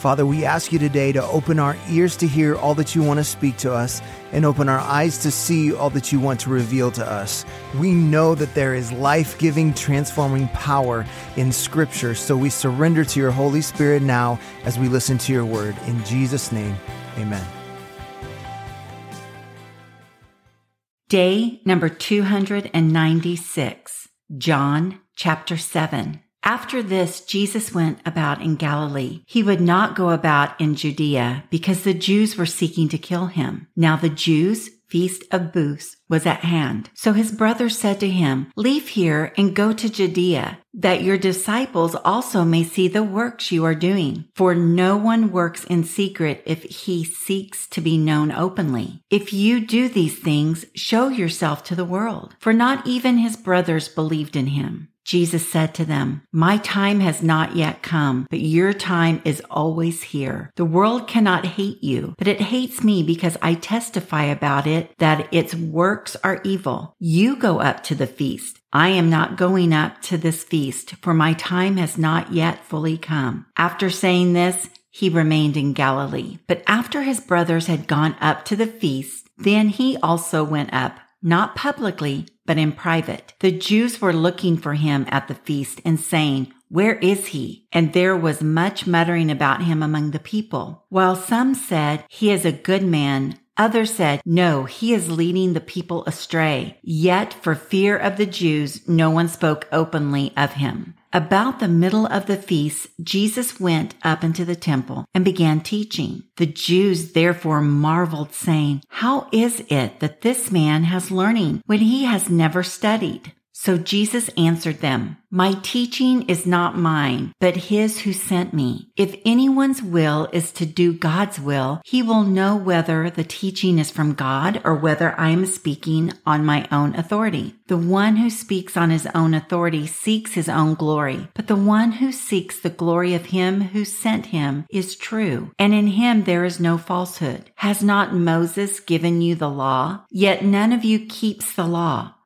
Father, we ask you today to open our ears to hear all that you want to speak to us and open our eyes to see all that you want to reveal to us. We know that there is life giving, transforming power in Scripture, so we surrender to your Holy Spirit now as we listen to your word. In Jesus' name, amen. Day number 296, John chapter 7. After this, Jesus went about in Galilee. He would not go about in Judea because the Jews were seeking to kill him. Now the Jews' feast of booths was at hand. So his brothers said to him, leave here and go to Judea that your disciples also may see the works you are doing. For no one works in secret if he seeks to be known openly. If you do these things, show yourself to the world. For not even his brothers believed in him. Jesus said to them, My time has not yet come, but your time is always here. The world cannot hate you, but it hates me because I testify about it that its works are evil. You go up to the feast. I am not going up to this feast, for my time has not yet fully come. After saying this, he remained in Galilee. But after his brothers had gone up to the feast, then he also went up not publicly, but in private. The Jews were looking for him at the feast and saying, where is he? And there was much muttering about him among the people. While some said, he is a good man, Others said, no, he is leading the people astray. Yet for fear of the Jews, no one spoke openly of him. About the middle of the feast, Jesus went up into the temple and began teaching. The Jews therefore marveled, saying, How is it that this man has learning when he has never studied? So Jesus answered them, My teaching is not mine, but his who sent me. If anyone's will is to do God's will, he will know whether the teaching is from God or whether I am speaking on my own authority. The one who speaks on his own authority seeks his own glory, but the one who seeks the glory of him who sent him is true, and in him there is no falsehood. Has not Moses given you the law? Yet none of you keeps the law.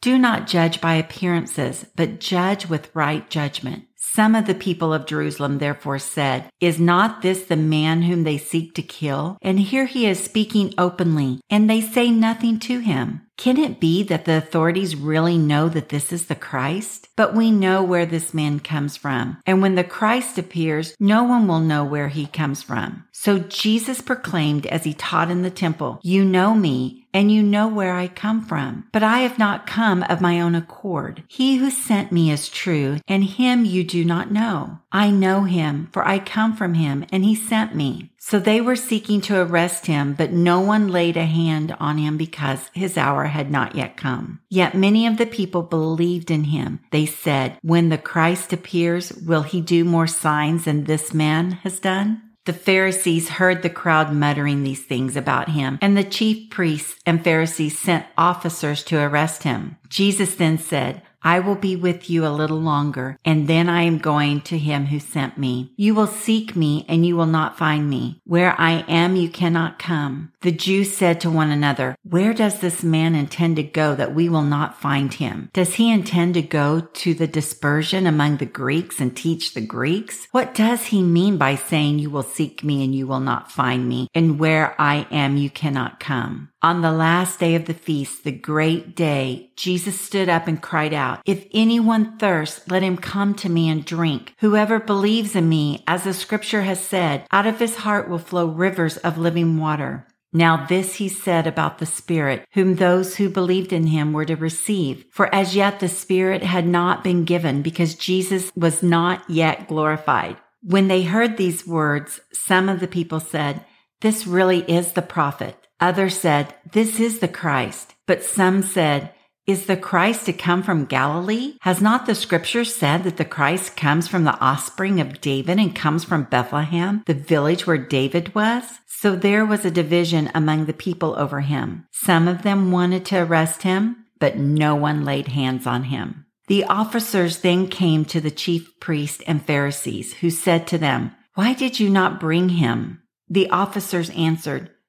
Do not judge by appearances, but judge with right judgment. Some of the people of Jerusalem therefore said, Is not this the man whom they seek to kill? And here he is speaking openly, and they say nothing to him. Can it be that the authorities really know that this is the Christ? But we know where this man comes from. And when the Christ appears, no one will know where he comes from. So Jesus proclaimed as he taught in the temple, You know me, and you know where I come from. But I have not come of my own accord. He who sent me is true, and him you do not know. I know him, for I come from him, and he sent me. So they were seeking to arrest him, but no one laid a hand on him because his hour had not yet come. Yet many of the people believed in him. They said, When the Christ appears, will he do more signs than this man has done? The Pharisees heard the crowd muttering these things about him, and the chief priests and Pharisees sent officers to arrest him. Jesus then said, I will be with you a little longer, and then I am going to him who sent me. You will seek me, and you will not find me. Where I am, you cannot come. The Jews said to one another, Where does this man intend to go that we will not find him? Does he intend to go to the dispersion among the Greeks and teach the Greeks? What does he mean by saying, You will seek me, and you will not find me, and where I am, you cannot come? On the last day of the feast, the great day, Jesus stood up and cried out, If anyone thirsts, let him come to me and drink. Whoever believes in me, as the scripture has said, out of his heart will flow rivers of living water. Now this he said about the Spirit, whom those who believed in him were to receive. For as yet the Spirit had not been given because Jesus was not yet glorified. When they heard these words, some of the people said, This really is the prophet. Others said, This is the Christ. But some said, Is the Christ to come from Galilee? Has not the scripture said that the Christ comes from the offspring of David and comes from Bethlehem, the village where David was? So there was a division among the people over him. Some of them wanted to arrest him, but no one laid hands on him. The officers then came to the chief priests and Pharisees, who said to them, Why did you not bring him? The officers answered,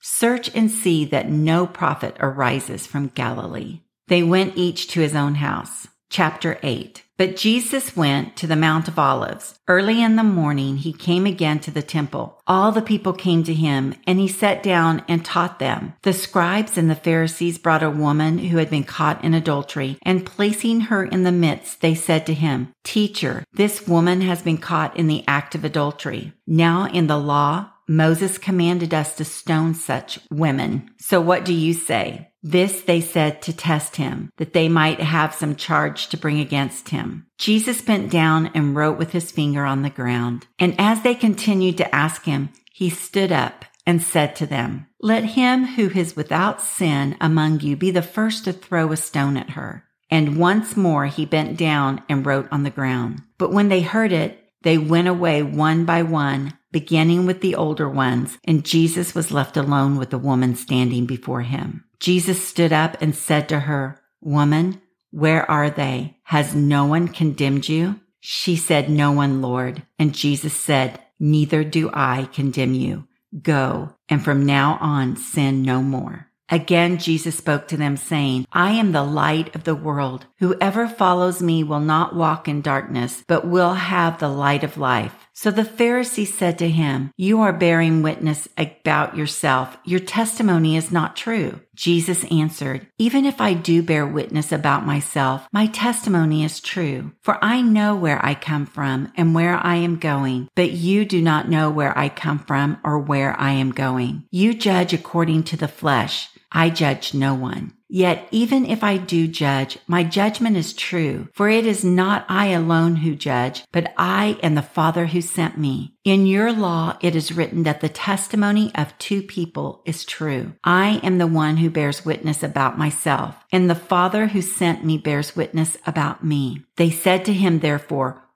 Search and see that no prophet arises from Galilee. They went each to his own house. Chapter 8 but Jesus went to the Mount of Olives. Early in the morning, he came again to the temple. All the people came to him, and he sat down and taught them. The scribes and the Pharisees brought a woman who had been caught in adultery, and placing her in the midst, they said to him, Teacher, this woman has been caught in the act of adultery. Now in the law, Moses commanded us to stone such women. So what do you say? This they said to test him, that they might have some charge to bring against him. Jesus bent down and wrote with his finger on the ground. And as they continued to ask him, he stood up and said to them, Let him who is without sin among you be the first to throw a stone at her. And once more he bent down and wrote on the ground. But when they heard it, they went away one by one, beginning with the older ones, and Jesus was left alone with the woman standing before him. Jesus stood up and said to her, Woman, where are they? Has no one condemned you? She said, No one, Lord. And Jesus said, Neither do I condemn you. Go, and from now on sin no more. Again, Jesus spoke to them saying, I am the light of the world. Whoever follows me will not walk in darkness, but will have the light of life. So the Pharisee said to him, You are bearing witness about yourself. Your testimony is not true. Jesus answered, Even if I do bear witness about myself, my testimony is true. For I know where I come from and where I am going, but you do not know where I come from or where I am going. You judge according to the flesh. I judge no one. Yet even if I do judge, my judgment is true, for it is not I alone who judge, but I and the Father who sent me. In your law, it is written that the testimony of two people is true. I am the one who bears witness about myself, and the Father who sent me bears witness about me. They said to him, therefore,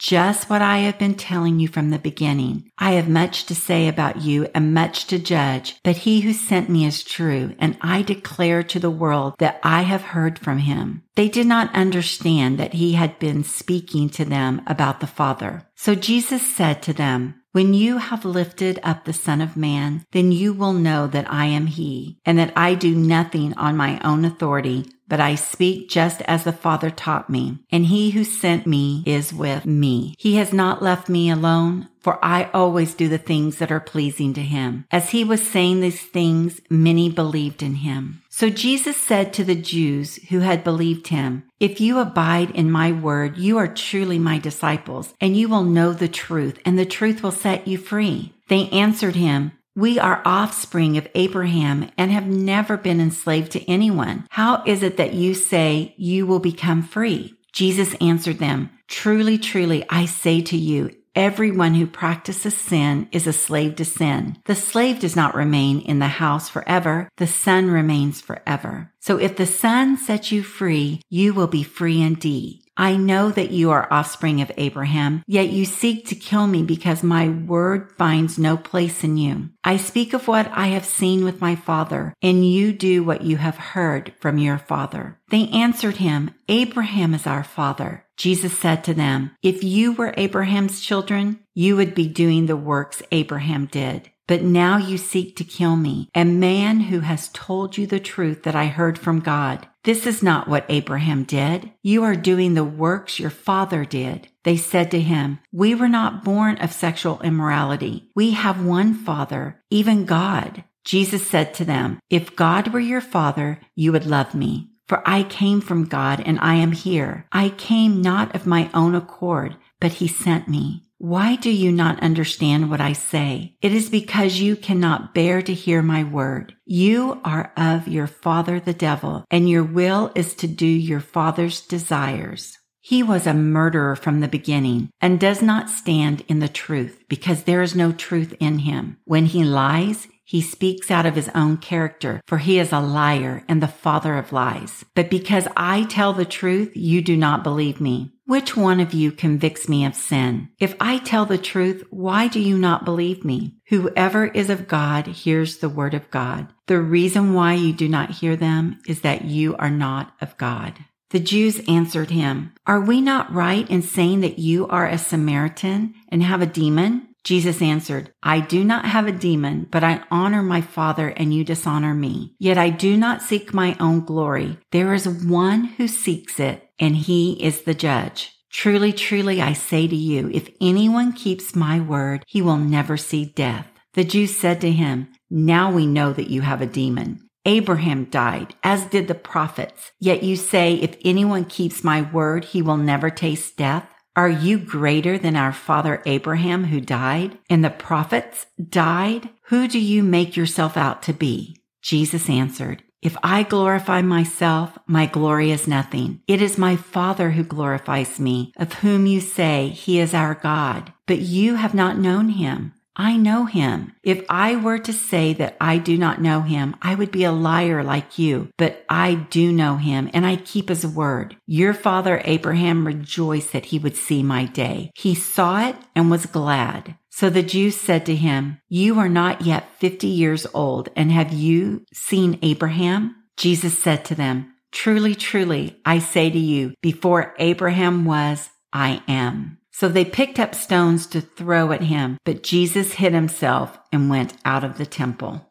just what I have been telling you from the beginning. I have much to say about you and much to judge, but he who sent me is true, and I declare to the world that I have heard from him. They did not understand that he had been speaking to them about the Father. So Jesus said to them, when you have lifted up the Son of Man, then you will know that I am He, and that I do nothing on my own authority, but I speak just as the Father taught me, and He who sent me is with me. He has not left me alone, for I always do the things that are pleasing to Him. As He was saying these things, many believed in Him. So Jesus said to the Jews who had believed him, If you abide in my word, you are truly my disciples, and you will know the truth, and the truth will set you free. They answered him, we are offspring of Abraham and have never been enslaved to anyone. How is it that you say you will become free? Jesus answered them, Truly, truly, I say to you, Everyone who practices sin is a slave to sin. The slave does not remain in the house forever. The son remains forever. So if the son sets you free, you will be free indeed. I know that you are offspring of Abraham, yet you seek to kill me because my word finds no place in you. I speak of what I have seen with my father, and you do what you have heard from your father. They answered him, Abraham is our father. Jesus said to them, If you were Abraham's children, you would be doing the works Abraham did. But now you seek to kill me, a man who has told you the truth that I heard from God. This is not what Abraham did. You are doing the works your father did. They said to him, We were not born of sexual immorality. We have one father, even God. Jesus said to them, If God were your father, you would love me. For I came from God and I am here. I came not of my own accord, but he sent me. Why do you not understand what I say? It is because you cannot bear to hear my word. You are of your father the devil, and your will is to do your father's desires. He was a murderer from the beginning and does not stand in the truth because there is no truth in him. When he lies, he speaks out of his own character, for he is a liar and the father of lies. But because I tell the truth, you do not believe me. Which one of you convicts me of sin? If I tell the truth, why do you not believe me? Whoever is of God hears the word of God. The reason why you do not hear them is that you are not of God. The Jews answered him, Are we not right in saying that you are a Samaritan and have a demon? Jesus answered, I do not have a demon, but I honor my Father and you dishonor me. Yet I do not seek my own glory. There is one who seeks it and he is the judge. Truly, truly, I say to you, if anyone keeps my word, he will never see death. The Jews said to him, Now we know that you have a demon. Abraham died, as did the prophets. Yet you say, if anyone keeps my word, he will never taste death. Are you greater than our father Abraham who died and the prophets died? Who do you make yourself out to be? Jesus answered, if I glorify myself, my glory is nothing. It is my Father who glorifies me, of whom you say he is our God. But you have not known him. I know him. If I were to say that I do not know him, I would be a liar like you, but I do know him and I keep his word. Your father Abraham rejoiced that he would see my day. He saw it and was glad. So the Jews said to him, You are not yet fifty years old, and have you seen Abraham? Jesus said to them, Truly, truly, I say to you, before Abraham was, I am. So they picked up stones to throw at him, but Jesus hid himself and went out of the temple.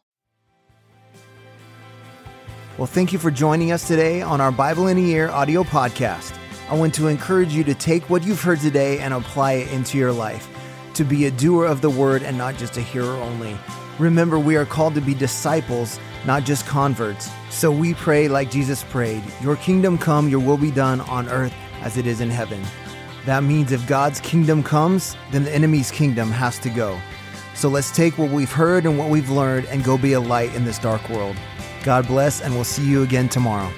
Well, thank you for joining us today on our Bible in a Year audio podcast. I want to encourage you to take what you've heard today and apply it into your life to be a doer of the word and not just a hearer only. Remember, we are called to be disciples, not just converts. So we pray like Jesus prayed Your kingdom come, your will be done on earth as it is in heaven. That means if God's kingdom comes, then the enemy's kingdom has to go. So let's take what we've heard and what we've learned and go be a light in this dark world. God bless, and we'll see you again tomorrow.